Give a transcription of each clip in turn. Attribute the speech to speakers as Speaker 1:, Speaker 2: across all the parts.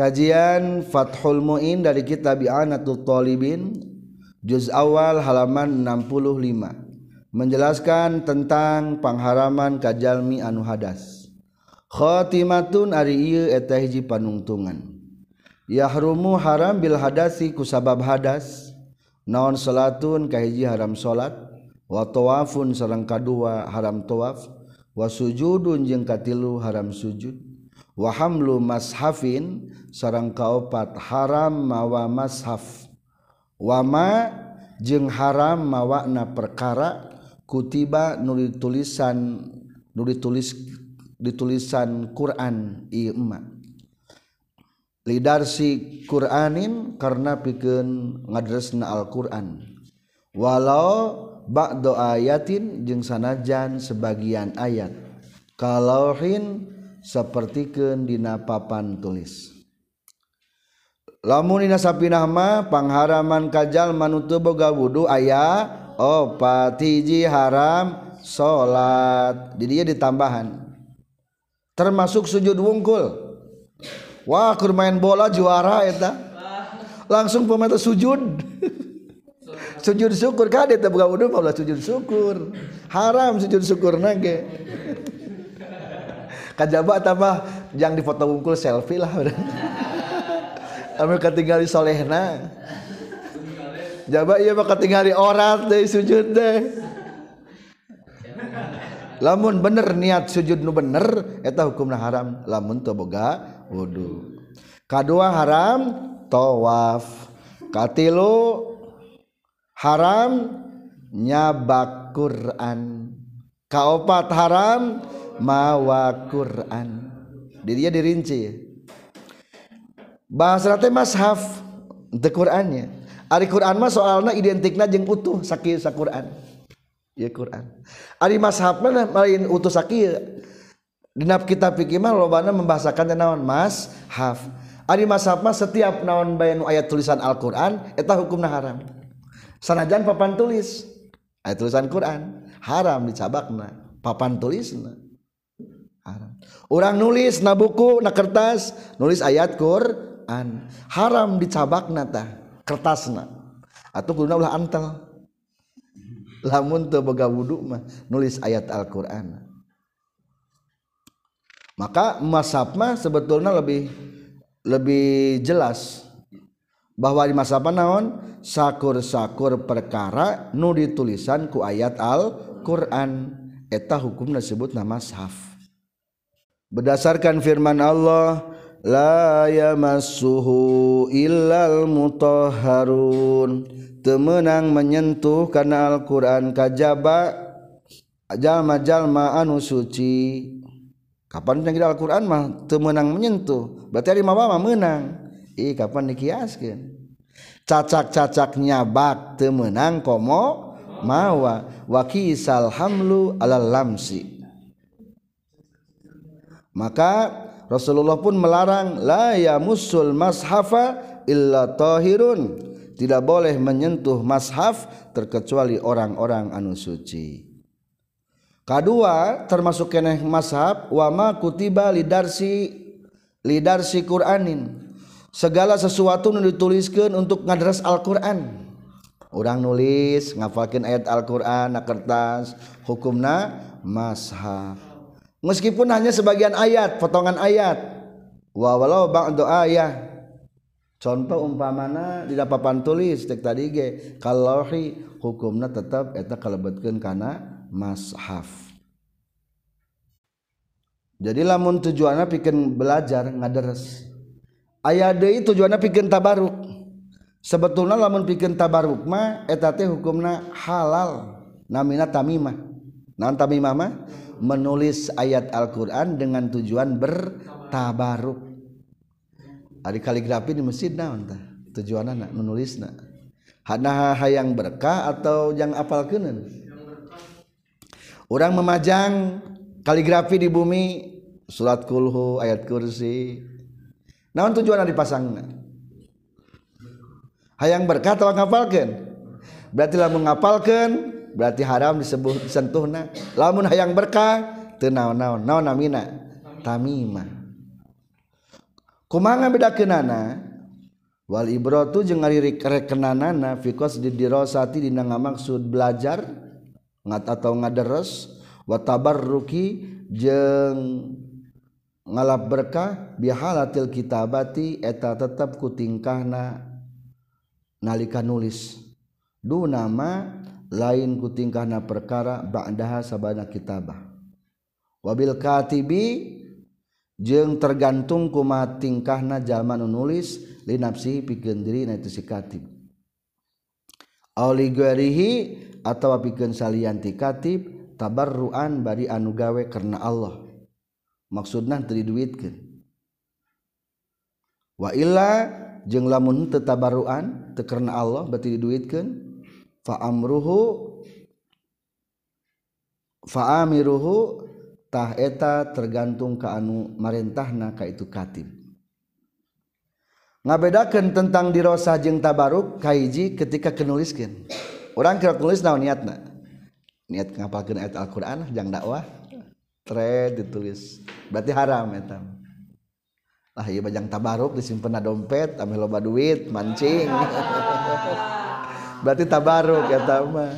Speaker 1: Kajian Fathul Mu'in dari kitab I'anatul Talibin Juz awal halaman 65 Menjelaskan tentang pengharaman kajalmi anu hadas. Khotimatun ari ieu eta hiji panungtungan. Yahrumu haram bil hadasi kusabab hadas. Naon salatun kahiji haram salat? Wa tawafun sareng kadua haram tawaf. Wa sujudun jeung katilu haram sujud. wahamlu mashafin sarang kaopat haram mawa mashaf. Wama jeung haram mawakna perkara kutiba nuri tulisan nuri tulis ditulisan Quran ieu lidarsi Quranin karena pikeun ngadresna Al-Qur'an. Walau ba'da ayatin jeung sanajan sebagian ayat. Kalauhin sepertiken dina papan tulis. Lamun dina sapinah pangharaman kajal manutu boga wudhu ayah oh, opatiji haram salat di dia ditambahan. Termasuk sujud wungkul. Wah kur main bola juara eta. Langsung pemain sujud. Sujud syukur kade teh boga wudu sujud syukur. Haram sujud syukur nage. Kajaba tambah yang di foto wungkul selfie lah. Ambil ketinggali solehna. Jaba iya mah ketinggali orat deh sujud deh. Lamun bener niat sujud nu bener Eta hukumna haram. Lamun tuh boga wudhu Kedua haram Tawaf. Katilu Haram Nyabak Quran Kaopat haram mawa Quran. Diri dia dirinci bahasa teh mashaf the Qurannya ari Quran mah soalna identikna jeung utuh sakieu sa Quran. Ya Quran. Ari mashaf mah lain utuh sakieu dina kitab fikih mah lobana membahasakan naon? Mashaf ari mashaf mah setiap naon bayan ayat tulisan Al-Qur'an eta hukumna haram. Sanajan papan tulis ayat tulisan Quran. Haram dicabakna papan tulisna orang nulis na buku na kertas nulis ayat Quran. Haram dicabak nata kertas na atau guna ulah antal lamun teu boga wudu mah nulis ayat Al-Qur'an. Maka masab mah sebetulnya lebih lebih jelas bahwa di masa apa naon? Sakur-sakur perkara nu ditulisan ku ayat Al-Qur'an. Eta hukum disebut nama sahaf berdasarkan firman Allah la yamassuhu illal mutahharun. Temenang menyentuh karena Al-Qur'an kajaba jalma-jalma anu suci. Kapan yang Al-Qur'an mah? Temenang menyentuh. Berarti ari mah menang. Ih kapan dikiaskeun cacak-cacak nyabak temenang komo mawa. Wakisal hamlu alal lamsi maka Rasulullah pun melarang la ya musul mashafa illa tahirun. Tidak boleh menyentuh mashaf terkecuali orang-orang anu suci. Kedua termasuk keneh mashaf wa ma kutiba lidarsi lidarsi Quranin. Segala sesuatu yang dituliskan untuk ngadres Al-Quran. Orang nulis ngafalkin ayat Al-Quran na kertas hukumna mashaf meskipun hanya sebagian ayat potongan ayat. Wa walau ba'du ayah. Contoh umpamana di papan tulis tek tadi ge kalauhi hukumna tetap eta kalebetkeun kana mashaf. Jadi lamun tujuannya bikin belajar ngaderes. Ayat deui tujuannya bikin tabaruk sebetulnya lamun bikin tabaruk mah eta teh hukumna halal. Namina tamimah. Naon tamimah mah menulis ayat Al-Quran dengan tujuan bertabaruk. Adi kaligrafi di masjid naon tah tujuan anak menulis nak hana hayang berkah atau yang apal kenen orang memajang kaligrafi di bumi surat kulhu ayat kursi. Naon tujuan dipasang hayang berkah atau ngapalkan? Berarti lah mengapalkan berarti haram disebut sentuhna lamun hayang berkah teu naon-naon naon namina? Tamimah. Kumangan bedakenana wal ibrotu jeung ngaririk-rekenanana fikos di dirosati dina ngamaksud belajar ngat atau ngaderes wa tabarruki jeung ngalap berkah bihalatil kitabati eta tetep ku tingkahna nalika nulis. Du nama lain ku tingkahna perkara ba'daha sabana kitabah. Wabil katibi jeung tergantung kuma tingkahna jalma nu nulis linapsi pikeun diri na itu si katib. Auli guerihi atawa pikeun salian ti katib tabarruan bari anu gawe karena Allah. Maksudna teu diduitkeun. Wa illa jeung lamun teu tabarruan teu karena Allah berarti diduitkeun. fa amruhu fa amiruhu tah eta tergantung ka anu marentahna ka itu katib. Ngabedakeun tentang dirosah jeung tabaruk kaiji ketika kenuliskeun. Orang kira tulis naon niatna? Niat ngapalkeun ayat Al-Qur'an jang dakwah? Tre ditulis. Berarti haram eta. Lah ieu bajang tabaruk disimpen dompet ame loba duit mancing. berarti tabaruk ya mah.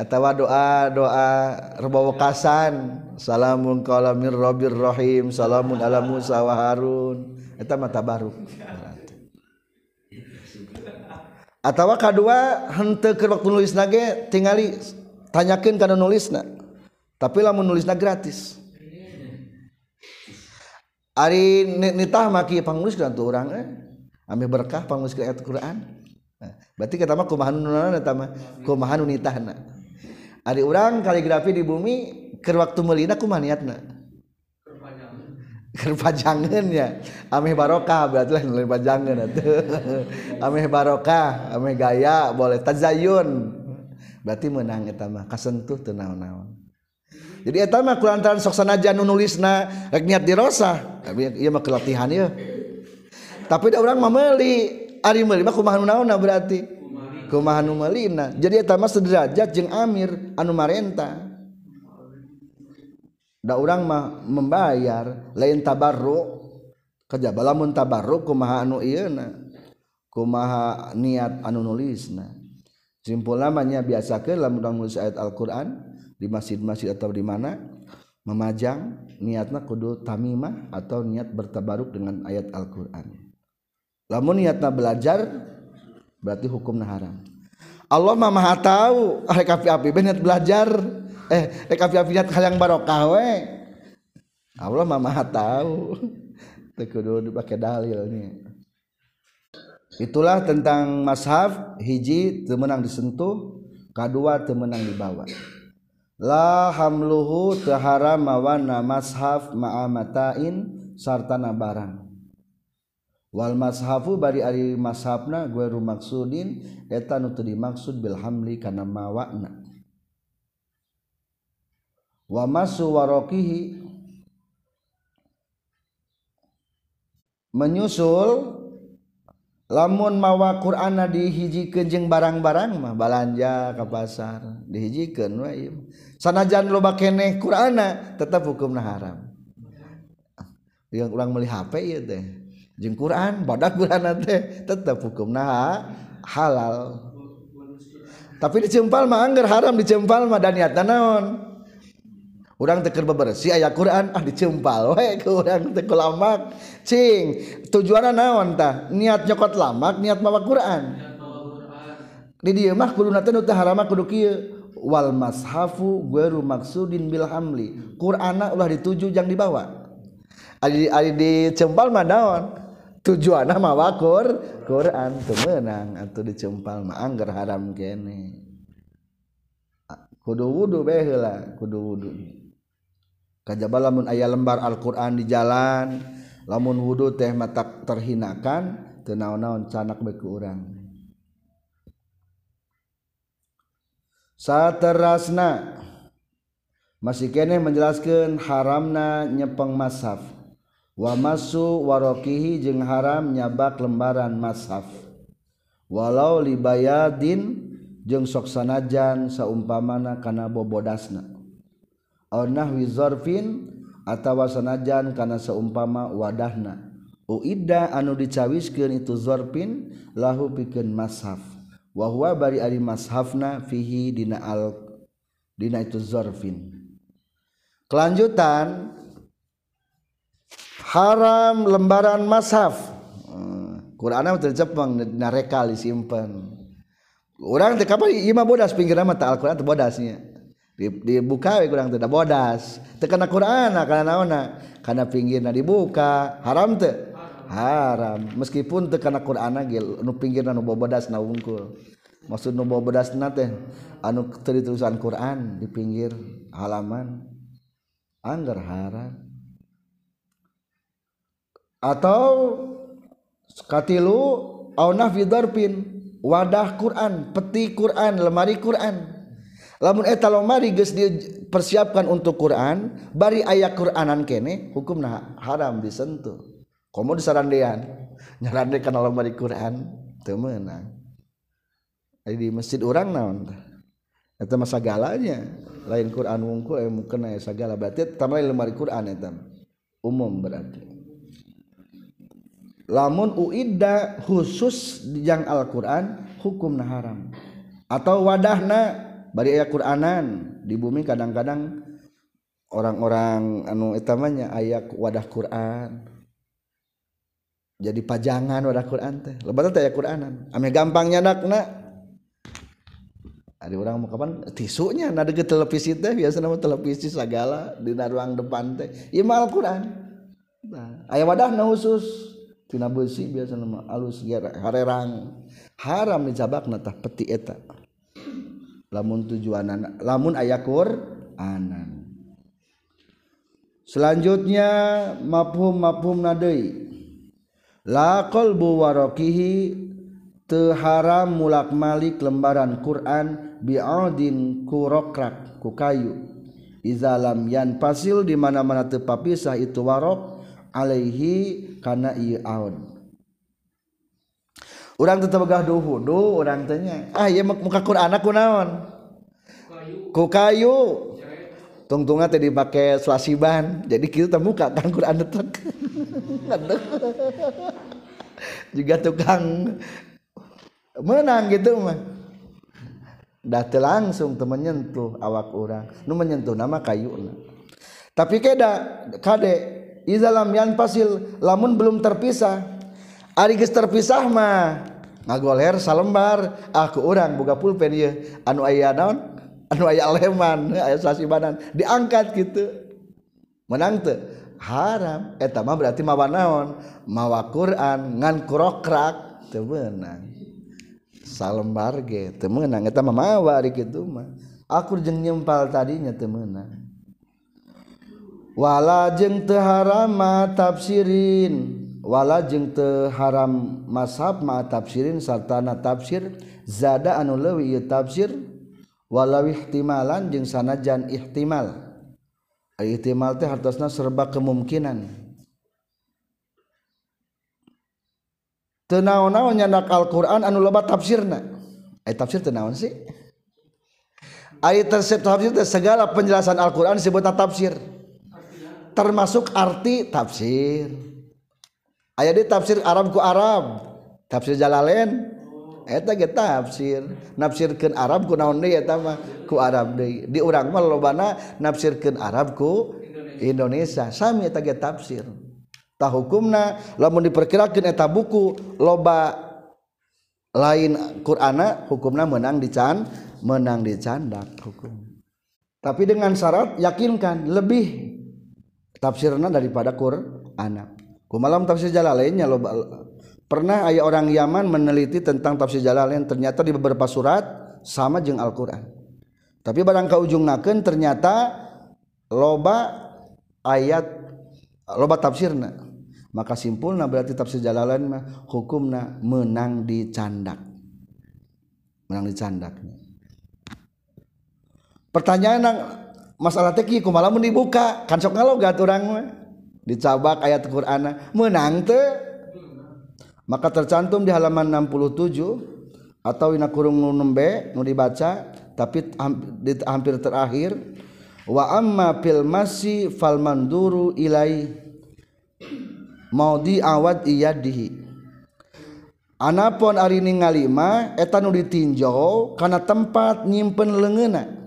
Speaker 1: Atau doa doa rebowokasan salamun qala min rabbir rahim. Salamun ala musa wa harun. Eta mah tabaruk atau kedua hente ke waktu nulis nage tingali tanyakan karena nulisna. Tapi lamun nulisna gratis. Ari nitah maki pangulis kan tuh orang eh. Ambil berkah pangulis ke ayat Quran. berarti kita mah kumaha nu eta mah? Kumaha nu nitahna ari urang kaligrafi di bumi keur waktu meulina kumaha niatna? Keur pajangeun. Ya. Ameh barokah berarti lain lain pajangeun atuh. Ameh barokah ameh gaya boleh tazayun. Berarti menang eta mah kasentuh teu naon-naon. Jadi eta mah kulantaran sok sanajan nu nulisna rek niat dirosah tapi ieu mah kelatihan ya tapi da urang mah meuli. Ari meuli mah kumaha naonna berarti? Kumaha nu meulina jadi eta mah sederajat jeung amir anu marenta da urang mah membayar. Lain tabarru kajaba lamun tabarru kumaha anu ieuna kumaha niat anu nulisna simpul namanya biasa ke lamun nulis ayat Al-Qur'an di masjid-masjid atau di mana memajang niatnya kudu tamimah atau niat bertabaruk dengan ayat Al-Qur'an. Lamun niatna belajar berarti hukumna haram. Allah mah maha tahu rek api-api niat belajar. Eh rek api-api hayang barokah we. Allah mah maha tahu. Teu kudu pakai dalil nih itulah tentang mashaf hiji temenang disentuh kedua temenang dibawa. La hamluhu tahara mawana mashaf ma'amatain sartana barang Wal mashafu bari ari mashafna gue rumaksudin eta nu teu dimaksud bil hamli kana mawana Wa masu warokihi menyusul lamun mawa Qur'ana dihijikeun jeung barang-barang mah balanja ke pasar dihijikeun wae. Sanajan loba keneh Qur'ana tetap hukumna haram. Yang orang meli HP ieu teh. jeung Quran badak Quran teh tetap hukum nah halal. Tapi dicempal mah anggar haram dicempal mah dan niatna naon? Urang teu keur bebersih aya Quran ah dicempal we ke urang teu lamak. Cing tujuanna naon tah niat nyokot lamak niat mawa Quran. Di dieu mah kuluna teh nu teu haram kudu kieu. Wal mashafu gharu maksudin bil hamli. Qur'ana ulah dituju jang dibawa. Ari ari dicempal mah naon? Tujuanna mawa Quran teu meunang atuh dicempal mah anggar haram kene. Kudu wudu bae kudu wudu. Kajaba lamun ayah lembar Al-Quran di jalan lamun wudhu teh mata terhinakan tenaon-naon canak bagi orang saterasna. Masih kene menjelaskan haramna nyepeng mashaf wa masu warokihi jeung haram nyabak lembaran mashaf. Walau libayadin jeung soksanajan saumpamana kana bobodasna. Aw nahwi zarfin atawa sanajan kana saumpama wadahna. Uida anu dicawiskeun itu zarfin lahu pikeun mashaf. Wa huwa bari ari mashafna fihi dina al dina itu zorfin. Kelanjutan haram lembaran mashaf. Hmm, Quran mah teu Jepang nareka disimpan. Urang teh kapan ieu mah bodas pinggirna mah Al Quran teh bodasnya dibuka we kurang teh bodas. Teu kana Quran kana naonna kana pinggirna dibuka. Haram teh? Haram. Meskipun teu kana Quran ge nu pinggirna nu bodas na wungkul. Maksud nu bodas na teh anu teu Quran di pinggir halaman. Anggar haram. Atau katilu au nahfi wadah Quran peti Quran lemari Quran. Lamun eta lemari geus dipersiapkan untuk Quran bari ayat Quranan kene hukumna haram disentuh. Komo di sarandean nyarandekan lemari Quran teu meunang. Di masjid orang naon eta mah sagalanya lain Quran wungku eh mungkin aya sagala berarti tamai lemari Quran eta umum berarti lamun uidda khusus yang Alquran hukum na haram. Atau wadahna bari aya Quranan. Di bumi kadang-kadang orang-orang anu utamanya ayat wadah Quran. Jadi pajangan wadah Quran teh. Lebat teh aya Quranan. Ame gampangnya dakna ada orang mau kapan? Tisunya nada ke televisi teh biasa nama televisi segala di ruang depan teh. Iya Al Quran nah, ayah wadahna khusus. Tina besi biasa nama alus harerang. Haram dijabak tah peti eta. Lamun tujuan lamun ayah Quranan selanjutnya mafhum mafhum nadei lakol buwarokihi teharam mulak malik lembaran Quran biadin kurokrak ku kayu. Izalam yan pasil di mana mana tepapisah itu warok alaihi aun. Orang tetap gah duhu du orang tanya ah iya muka Quran aku naon? Ku kayu. Tungtunga tadi dipakai selasiban jadi kita muka kan Quran tetap juga tukang menang gitu mah. Dah langsung tuh menyentuh awak orang nu menyentuh nama kayu tapi keda kade Izalam yan pasil lamun belum terpisah. Ari geus terpisah mah ngagoler salembar. Aku orang buka pulpen ya anu aya naon? Anu aya leman ayah sasibanan diangkat gitu menang tuh haram. Eta mah berarti mawa naon? Mawa Quran ngan kurokrak teu menang salembar ge teu meunang. Eta mah mawa ari kitu mah. Aku jeung nyempal tadinya teu meunang. Wala jeung teu haram ma tafsirin wala jeung teu haram mashab ma tafsirin sartana tafsir zada anu leuwih ieu tafsir walau ihtimalan jeung sanajan ihtimal. Ihtimal teh hartosna serba kemungkinan. Tenaon-naon nyandak Al-Qur'an anu loba tafsirna ay tafsir tenaon sih? Ayat tersebut tafsir segala penjelasan Al-Qur'an disebutna tafsir termasuk arti tafsir. Ayat di tafsir Arab ku Arab. Tafsir Jalalain. Eta ge tafsir. Nafsirkeun Arab ku naon deui eta mah? Ku Arab deui. Di urang mah lobana nafsirkeun Arab ku Indonesia. Sami eta ge tafsir. Tah hukumna lamun diperkirakeun eta buku loba lain Qur'ana hukumna menang dican menang dicandak hukum. Tapi dengan syarat yakinkan lebih tafsirna daripada Qur'an kumalam tafsir jalalainnya lo pernah ayah orang Yaman meneliti tentang tafsir jalalain ternyata di beberapa surat sama jeung Al-Qur'an. Tapi barang ka ujung naken ternyata loba ayat loba tafsirna. Maka simpulna berarti tafsir jalalan mah hukumna menang di candak. Menang di candak pertanyaan yang masalah teh kieu kumaha mun dibuka kan sok ngalogat urang mah. Dicabak ayat Qur'an menang teh. Maka tercantum di halaman 67 atau ina kurung nembe nu dibaca tapi hampir terakhir wa amma fil masi fal manduru ilai maudi awad iyadihi. Anapun ari ningali mah eta nu ditinjau kana tempat nyimpen leungeuna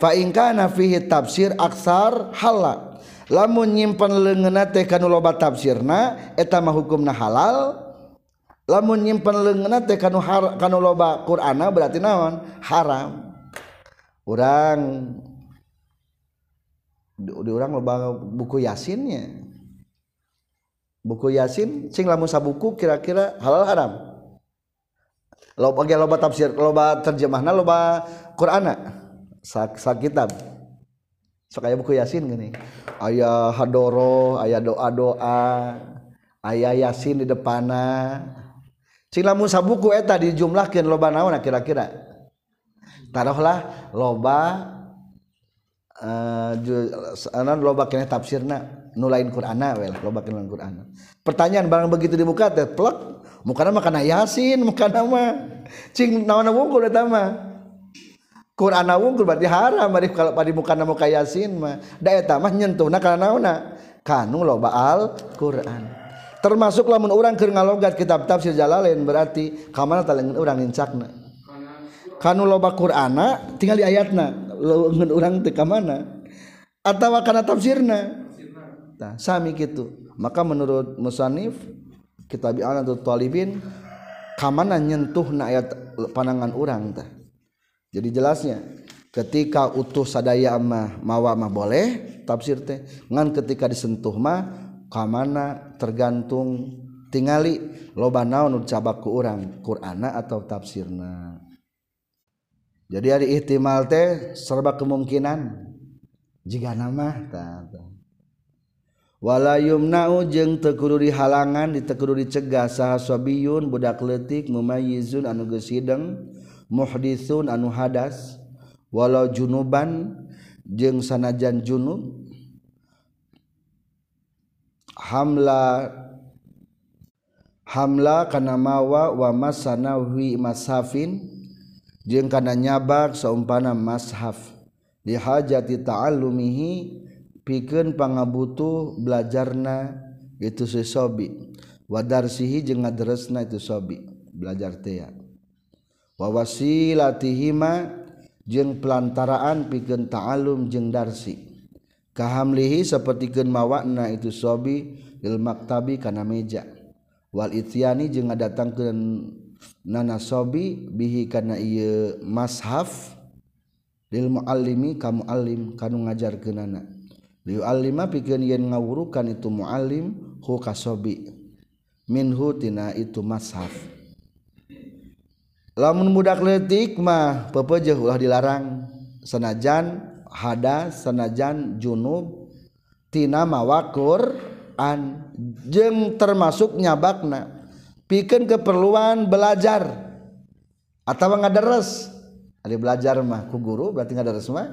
Speaker 1: fa in kana fihi tafsir aksar halal. Lamun nyimpen leungena teh kanu loba tafsirna eta mah hukumna halal. Lamun nyimpen leungena teh kanu har, kanu loba qur'ana berarti naon? Haram. Urang di, di urang loba buku yasinnya. Buku yasin sing lamun sabuku kira-kira halal haram? Loba loba tafsir loba terjemahna loba qur'ana. sakitab sok aya buku yasin gini. Aya hadoro aya doa doa aya yasin di depana. Cing lamun sabuku eta dijumlahkeun loba naon kira-kira? Taruhlah loba eh uh, loba kena tafsirna nu lain qur'ana we loba kena lain qur'ana. Pertanyaan barang begitu dibuka teh plek mukana mah kana yasin mukana mah. Cing naon-naon buku eta mah? Quran wungkul berarti haram bari kalau pada muka nama ka yasin mah. Da eta mah nyentuhna kana naonna kanu loba al Quran termasuk lamun urang keur ngalogat kitab tafsir jalalain berarti kamana talengeun urang nincakna kanu loba Qur'ana tinggal di ayatna. Orang teka mana atau karena tafsirna? Nah, sami gitu maka menurut musanif kitab atau talibin kamana nyentuh na ayat panangan orang tah jadi jelasnya ketika utuh sadaya mah mawa mah boleh tafsir teh ngan ketika disentuh mah kamana tergantung tingali loba naon cabak ku urang Qur'ana atau tafsirna. Jadi ada ihtimal teh serba kemungkinan. Jika nama wala yumna'u jeung teu kudu dihalangan ditekudu dicegah. Saha sabiyun budak leutik mumayyizun anu geus hideng muhditsun anu hadas walau junuban jeung sanajan junub hamla hamla kana mawa wa masanawi masafin jeung kana nyabak saumpana mashaf. Lihajati ta'allumihi pikeun pangabutuh belajarna itu si sobi. Wadarsihi jeung ngadresna itu sobi belajar teh wawasilatiihima jeung pelantaraan piken ta'alum jeung darsi. Kahamlihi sapertikeun mawakna itu sobi lil maktabi kana meja. Wal ityani jeung ngadatangkeun nana sobi bihi kana ieu mashaf lil muallimi ka muallim kanu ngajarkeunana. Liu alima pikeun yen ngawurukan itu muallim hu kasobi minhu tina itu mashaf. lamun budak letik mah pepejeh ulah dilarang. Senajan hada senajan junub tina mawakur an jeng termasuk nyabakna. Pikeun keperluan belajar. Atau ngadares ada belajar mah ku guru berarti ngadares mah?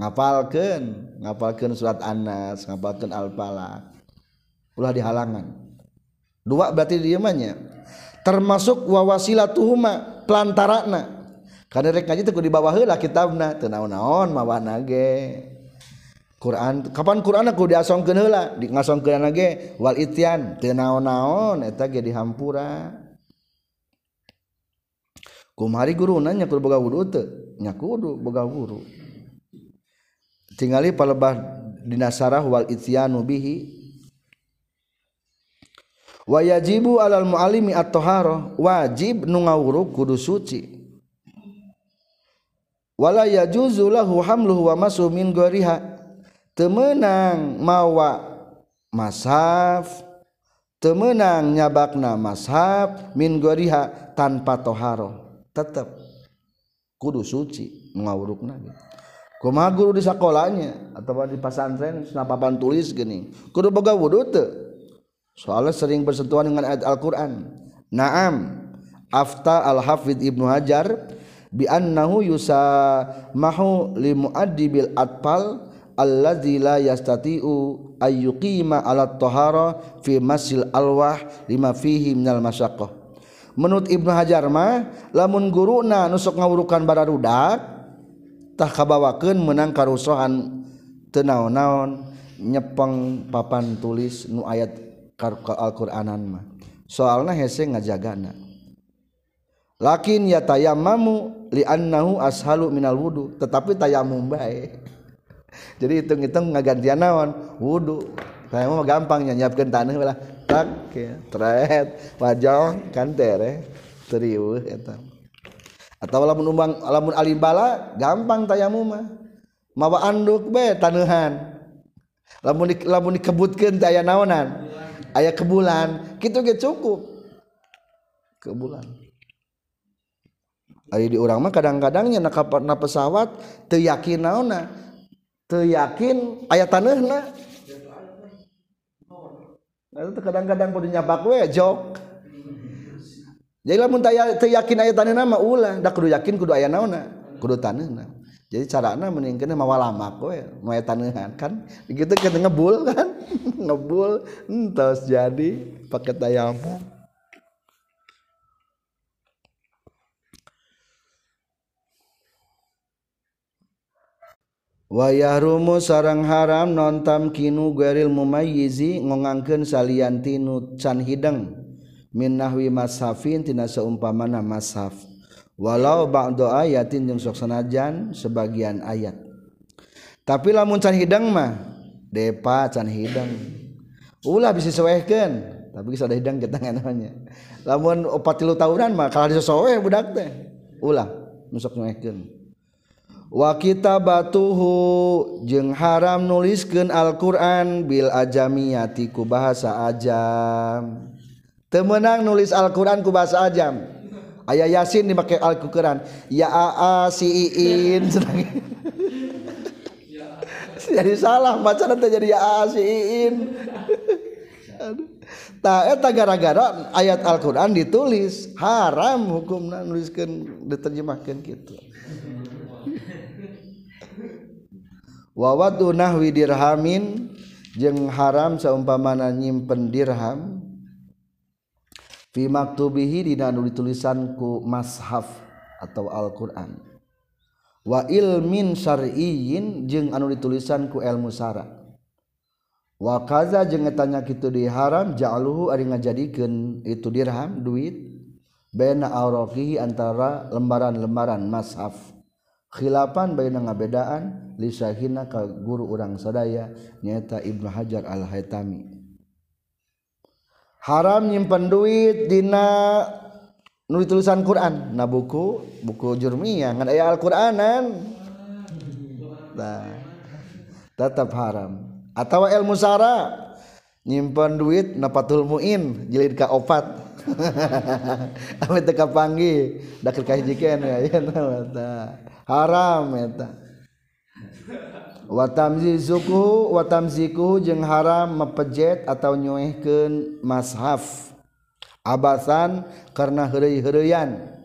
Speaker 1: Ngapalkeun ngapalkeun surat Anas ngapalkeun Al-Falaq. Ulah dihalangan. Dua berarti dia termasuk wawasilatuhuma pelantarana. Karena rek ngaji teu dibawa heula kitabna. Teu naon-naon mawana ge. Quran kapan Quran aku diasongkeun heula di ngasongkeun ge wal ityan. Teu naon-naon eta ge dihampura. Kumari guruna nya kudu boga wudu teu nya kudu boga wudu tingali palebah dinasarah wal ityanu bihi. wayajibu alal muallimi at-taharah wajib nu ngawuruk kudu suci. Wala yajuzu lahu hamluhu wa masu min ghariha. Temenang mawa mashaf temenang nyabakna mashaf min goriha tanpa toharo tetap kudu suci ngawurukna kumaha guru di sekolahnya atau di pesantren senapapan tulis gini. Kudu boga wudu teu. Soalnya sering bersentuhan dengan ayat Al-Qur'an. Naam Afta Al-Hafidh Ibnu Hajar bi annahu yusamahu li muaddibil atfal allazi la yastati'u ayyuqima ala tahara fi masil alwah lima fihi minal masyaqqah. Menurut Ibnu Hajar mah lamun guruna nusuk ngawurukan bararudak tah kabawakeun menang karusuhan teu naon-naon nyepeng papan tulis nu ayat Alquranan mah. Soalnya hese ngajagana. Lakin ya tayamamu liannahu ashalu minal wudu. Tetapi tayamum bae. Jadi hitung-hitung ngagantian naon? Wudu. Tayamum gampang nyiapkeun tanah lah tak ya tret. Wajong kan tere. Teriuh eta. Atau lamun umbang lamun alibala gampang tayamum mah. Mawa anduk bae taneuhan lamun di, lamun dikebutkeun teh aya naonan? ayaah ke bulan. Gitu ge cukup. Ke bulan. Ayo di orang mah kadang-kadangnya na na pesawat teu yakin naonna teu yakin aya taneuhna itu kadang-kadang kudu nyapak we jok. Jadi lamun teu yakin aya taneuhna mah ulah. Da kudu yakin kudu aya naonna kudu taneuhna jadi carana meningkeun mah walamak we mau aya taneuhan kan? Begitu kita ngebul kan? Ngebul entos jadi pakai tayamum. Wayah rumo sarang haram nontam kinu gueril mumayyizi ngongangkeun salian tinu can hideng. Min nahwi mashafin tina seumpamana mashaf walau ba'da ayatin jeung sok sanajan sebagian ayat. Tapi lamun can hidang mah depa can hidang. Ulah bisa sewehkeun tapi geus ada hidang kita namanya. Lamun opat tilu tahunan mah kalah disosoweh budak teh. Ulah nu sok sewehkeun. Wa kitabatuhu jeung haram nuliskeun Al-Qur'an bil ajamiyati ku bahasa ajam. Temenang nulis Al-Qur'an ku bahasa ajam? Ayah yasin dipakai Al-Quran ya aa si iin jadi salah baca nanti jadi ya aa si iin tak eta gara-gara ayat Al-Quran ditulis. Haram hukum nuliskan diterjemahkan gitu. Wawadu nahwi dirhamin jeung haram saumpamana nyimpen dirham fi maktubihi dina nu ditulisan ku mashaf atau Al-Qur'an. Wa ilmin syar'iyyin jeung anu ditulisan ku ilmu syara. Wa kaza jeung tanya kitu di haram ja'aluhu ari ngajadikeun itu dirham duit baina awraqihi antara lembaran-lembaran mashaf. Khilapan baina ngabedaan li syahina ka guru urang sadaya nyaeta Ibnu Hajar Al-Haitami haram nyimpen duit dina nu tulisan Quran. Na buku buku jurmiyah. Ngan aya Al-Qur'anan. Nah, tetap haram. Atau ilmu sara nyimpen duit na patul muin jilid ka opat amit teka kapanggi dakir ka hiji keneh haram eta. watamzi zuku watamziku jeung haram mepejet atau nyuehkeun mashaf. Abasan karena heureuy-heureuyan.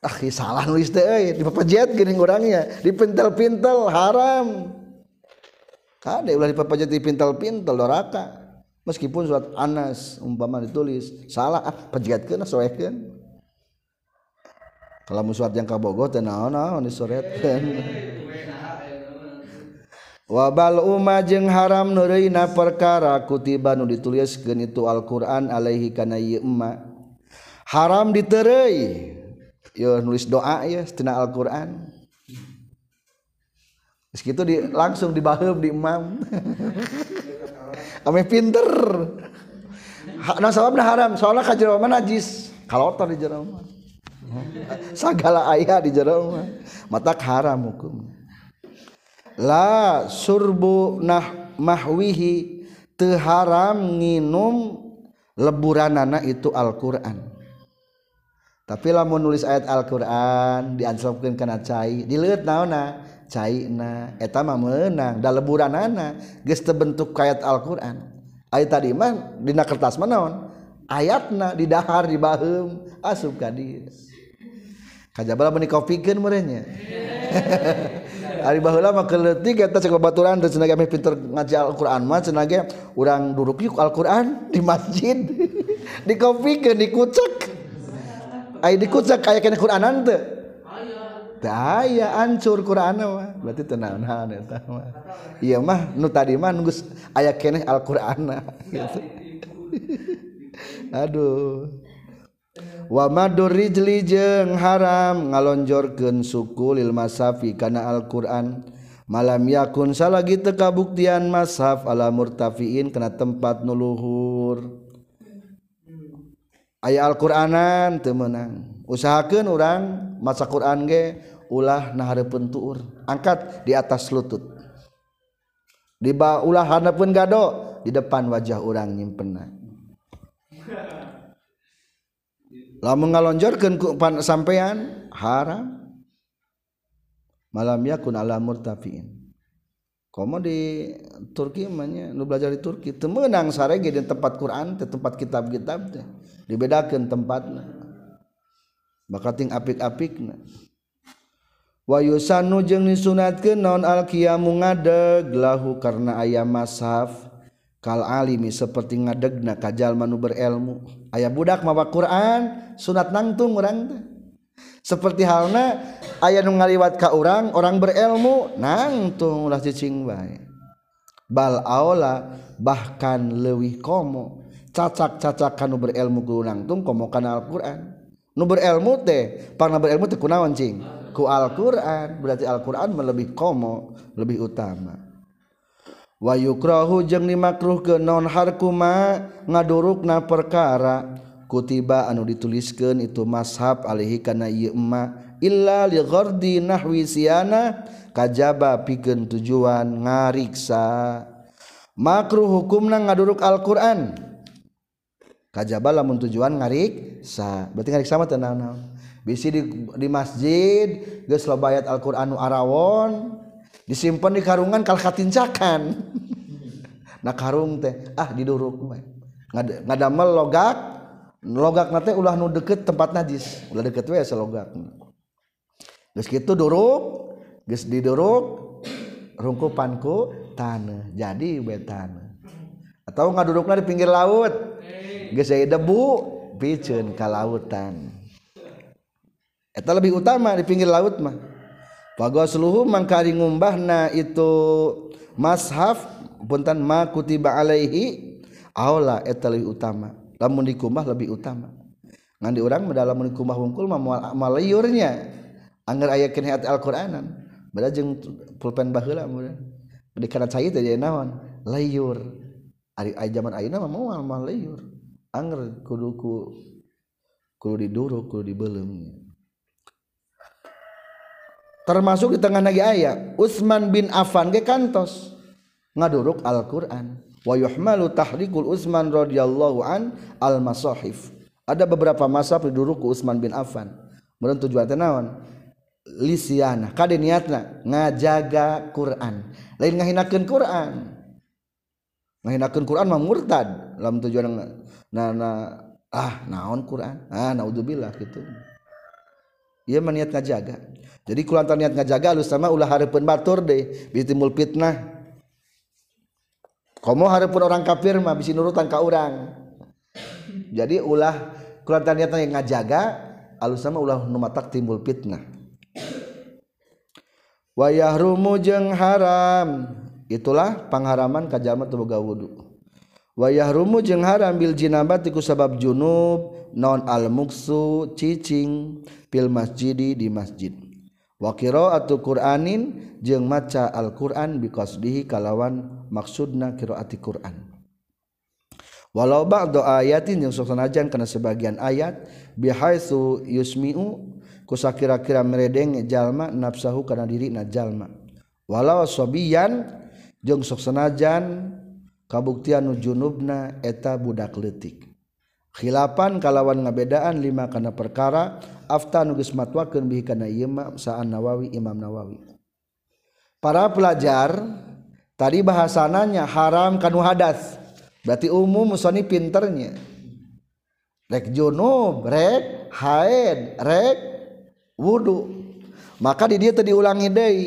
Speaker 1: Ah salah nulis teh euy dipepejet geuning urangnya dipintel-pintel haram. Kade ulah dipepejet dipintel-pintel doraka. Meskipun surat Anas umpama ditulis salah. Ah pejetkeun ah, soehkeun. Kalau musuat yang kabogoh teh naon-naon disoretkeun. wabal Uma jeung haram Nurina perkara kutiba nu ditulis gen itu Alquran Alaihi kana haram diterei. Yo nulis doa ya setina Alquran. Itu di langsung dibahab di imam. Ame pinter. Nah sababna haram soalnya ka jero mah najis. Kalotor di jero mah. Sagala ayah di jero mata haram hukumnya la surbu nah mahwihi teharam nginum leburanana itu Al-Quran. Tapi lamun nulis ayat Al-Quran diansapkan karena cai dilihat naona cai na etama menang da leburanana geus geste bentuk kayat Alquran. Ayat tadi mah dina kertas manaon ayatna di dahar di baheum asup ka kadis kajabala menikopikeun merenya yeah. Ari baheula mah keleutik eta cek babaturan teh cenah kami pinter ngaji Al-Qur'an mah cenah ge urang duduk yuk Al-Qur'an di masjid. di kopi ke dikucek. Ai dikucek kayak kana Qur'anan teh. Teu aya ancur Qur'an mah. Berarti teu naon-naon eta mah. Ieu mah nu tadi mah geus aya keneh Al-Qur'an gitu. Aduh. wamadur rijli haram ngalonjorken suku lil masafi kana Alquran. Malam yakun salagi teu kabuktian masaf ala murtafiin kena tempat nuluhur aya Alquranan temenang usahakan orang masa Quran ge ulah na hareupeun angkat di atas lutut. Di ulah pun gado di depan wajah orang nyimpenna lamun ngalonjorkeun ku sampean haram. Malam yakun ala murtafiin. Komo di Turki manya nu belajar di Turki temenang sarege di tempat Quran di tempat kitab-kitab teh. Dibedakan tempatnya maka ting apik-apikna. Wa yusanu jeung disunatkeun naon al qiyamu ngadeg lahu karena aya mashaf kal alimi seperti ngadegna ka jalma nu berilmu. Aya budak mawa Quran sunat nangtung orang seperti halna aya nu ngaliwat ka urang orang berilmu nangtung ulah cicing bae bal aula bahkan leuwih komo. Cacak-cacak kanu berilmu ku nangtung komo kana Al-Qur'an. Nu berilmu teh pangna berilmu teh kunaon cing? Ku Al-Qur'an. Berarti Al-Qur'an lebih komo lebih utama. wayukrohu jeng dimakruh ke non harkuma ngaduruk na perkara. Kutiba anu dituliskan itu mashab alihi kana ieu illa li ghardi nahwi siana kajaba pikeun tujuan ngariksa. Makruh hukumna ngaduruk Al-Qur'an. Kajaba lamun tujuan ngariksa. Berarti ngariksa mah tenang bisi di, di masjid geus lobayat Al-Qur'an arawon disimpan di karungan kalkatincakan nah karung teh ah diduruk Ngad, ngadamel logak logak nate ulah nu deket tempat najis. Ulah deket we selogak geus kitu duruk geus diduruk rungkupanku tanah jadi we tanah atau ngadudukna di pinggir laut. Geus aya debu piceun ka lautan. Eta lebih utama di pinggir laut mah. Fagosluhu mangkari ngumbahna itu mashaf puntan ma kutiba alaihi aula eta leuwih utama. Lamun dikumbah lebih utama. Ngan di urang lamun dikumbah wungkul mah moal liurnya. Angger aya keneh Al-Qur'anan. Beda jeung pulpen baheula mun. Di kana cai teh naon? Layur. Ari zaman ayeuna mah moal mah layur. Angger kudu ku kudu diduruk kudu dibeuleum. Termasuk di tengah nagi ayat Utsman bin Affan ge kantos. Ngaduruk Al-Qur'an. Wa yuhmalu tahrikul Utsman radhiyallahu an al masahif ada beberapa masa diduruk ku Utsman bin Affan. Meureun tujuan teh naon? Lisiana kade niatna? Ngajaga Quran. Lain ngahinakeun Quran. Ngahinakeun Quran mah murtad. Dalam tujuan na, na ah naon Quran? Ah naudzubillah gitu ia niat ngajaga. Jadi kulantar niat ngajaga alus sama ulah harapun batur deh bitimul fitnah. Komo harapun orang kafir mah bisi nurutan ka orang jadi ulah kulantar niatna yang ngajaga alus sama ulah numatak timbul fitnah. Wayah rumu jeng haram. Itulah pangharaman kajama boga wudu wayah rumu jeng haram bil jinabat iku sabab junub non al muksu cicing. fil masjidi di masjid. Wa qira'atu qur'anin jeung maca alquran biqasdihi kalawan maksudna qiraati qur'an. Walau ba'du ayatin yang sanajan kana sebagian ayat bihaitsu yusmi'u kusakira-kira meredeng jalma nafsahu kana dirina jalma. Walau sabiyan jeung sok sanajan kabuktian junubna eta budak leutik. Khilapan kalawan ngabedaan lima kana perkara afta nugis matwakeun bihi kana ieu sa'an Nawawi Imam Nawawi. Para pelajar tadi bahasananya haram kanu hadas. Berarti umum musoni pinternya. Rek junub rek haid rek wudu. Maka di dia tadi ulangi deui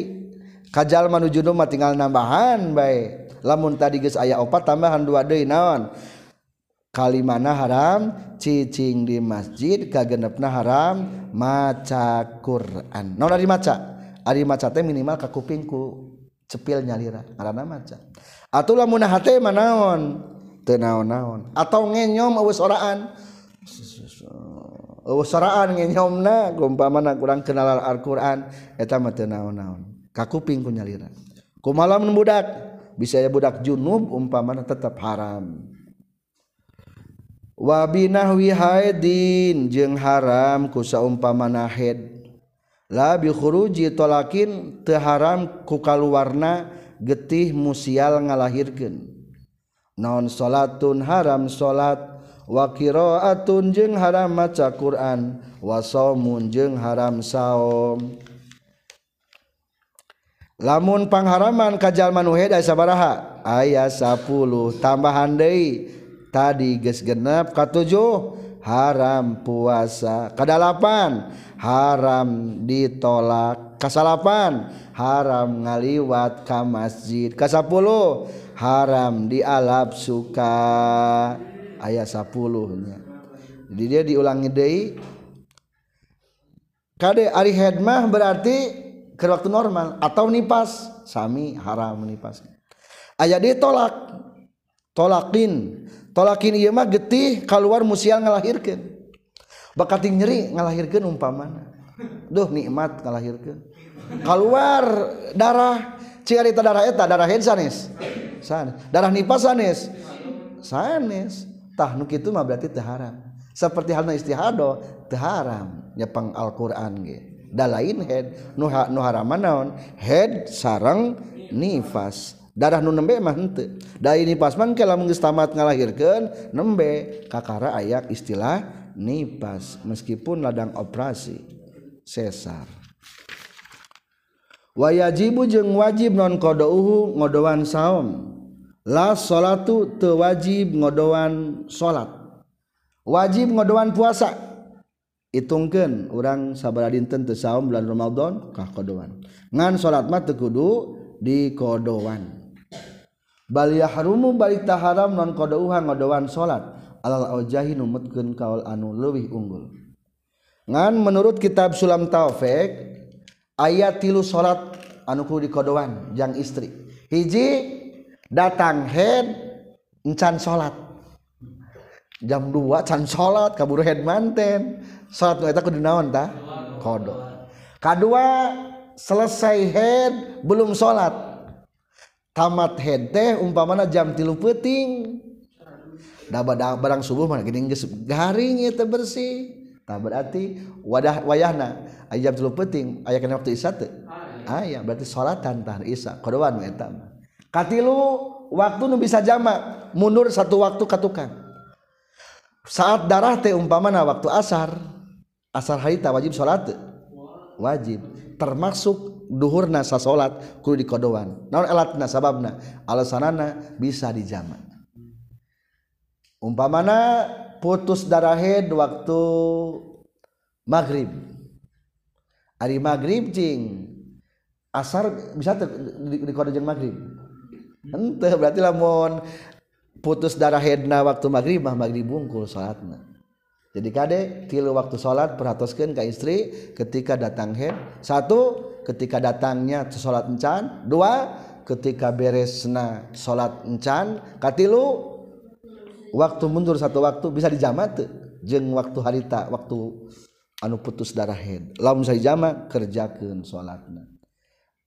Speaker 1: kajal manu junub mah tinggal nambahan bae. Lamun tadi geus aya opat tambahan dua deui naon. kalimana haram cicing di masjid kagenepna haram maca Quran. Naon ari maca? Ari maca teh minimal ka kuping ku cepil nyalira ngaranna maca. Atuh lamun hate mah naon? Teu naon-naon. Atau ngenyom eueus oraan? Eueus oraan ngenyomna kumpamana kurang kenal Al-Qur'an eta mah teu naon-naon. Ka kuping ku nyalira kumaha lamun budak bisa ya budak junub umpamana tetap haram. wabinahwi haidin jeung haram ku saumpamana haid. La bi khuruji talakin teu haram ku kaluarna getih musial ngalahirkeun. Naon salatun haram salat wa qiraatun jeung haram maca Quran wa saumun jeung haram saum. Lamun pangharaman kajal manuheda sabaraha? Aya 10 tambahan deui. Tadi geus genep katujuh. Haram puasa kadalapan. Haram ditolak kasalapan. Haram ngaliwat ka masjid kasapuluh. Haram dialab suka ayat 10nya jadi dia diulangi deui. Kade ari hedmah berarti ke waktu normal atau nipas. Sami haram nipas. Ayat dia tolak tolakin tolakin ieu mah getih keluar musial ngalahirkeun. Bakat nyeri ngalahirkeun umpamana. Duh nikmat ngalahirkeun. Keluar darah. Cik darah eta darah head sanes? Darah nipas sanes? Sanes. Tah nu kitu mah berarti teu haram. Seperti halna istihado teu haram. Nyepang Al-Qur'an ge. Da lain head. Nu ha, nu haram naon? Head sareng nifas darah nu nembe mah henteu. Da ini pas mangke lamun geus tamat ngalahirkeun nembe kakara ayak istilah nipas meskipun ladang operasi. Sesar. Wayajibu jeung wajib non qadauhu ngodowan saum. La salatu teu wajib ngodoan salat. Wajib ngodoan puasa. Hitungkeun urang sabaraha dinten teu saum bulan Ramadan kah qodoan. Ngan salat mah teu kudu di qodoan Balia harumu barita haram non kodoha ngodoan salat alal aujahi numutkeun kaul anu leuwih unggul. Ngan menurut kitab Sulam Taufik ayat tilu salat anu kudu dikodoan jang istri. Hiji datang head encan salat jam 2 can salat kaburu head manten. Salat eta kudu naon tah kodo. Kadua selesai head belum salat tamat head teh umpamana jam tilu peting da barang subuh mana gini geus garing eta bersih. Tah berarti wadah wayahna aya jam tilu peting aya kana waktu isya teh. Ah, aya ah, berarti salatan tah isya kodoan eta katilu waktu nu bisa jamak mundur satu waktu ka tukang. Saat darah teh umpamana waktu asar asar harita wajib salat wajib. Termasuk duhur nasa salat kudu dikodoan. Naon alatna sababna? Alasanana bisa dijama. Umpamana putus darah head waktu maghrib. Hari maghrib jing asar bisa dikodo jeung maghrib? Ente berarti lamun putus darah darahidna waktu maghrib mah maghrib bungkul salatna. Jadi kade tilu waktu salat perhatoskeun ka istri ketika datang head. Satu ketika datangnya salat encan. Dua ketika beresna salat encan. Katilu waktu mundur satu waktu bisa dijamat jeng waktu harita waktu anu putus darah head. Lamun saya jama kerjakan salatna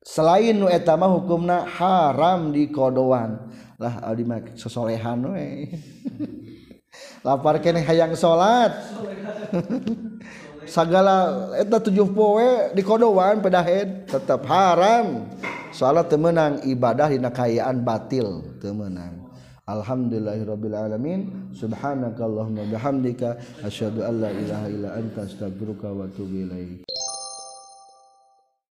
Speaker 1: selain nu etama hukumna haram di kodoan lah di sesolehan we. Lapar kene hayang salat sagala eta tujuh poe di kodoan pedahed tetap haram. Salat temenang ibadah dina kayaan batil temenang Alhamdulillahirabbil alamin. Subhanakallahumma bihamdika asyhadu an la ilaha illa anta astaghfiruka wa atubu ilaik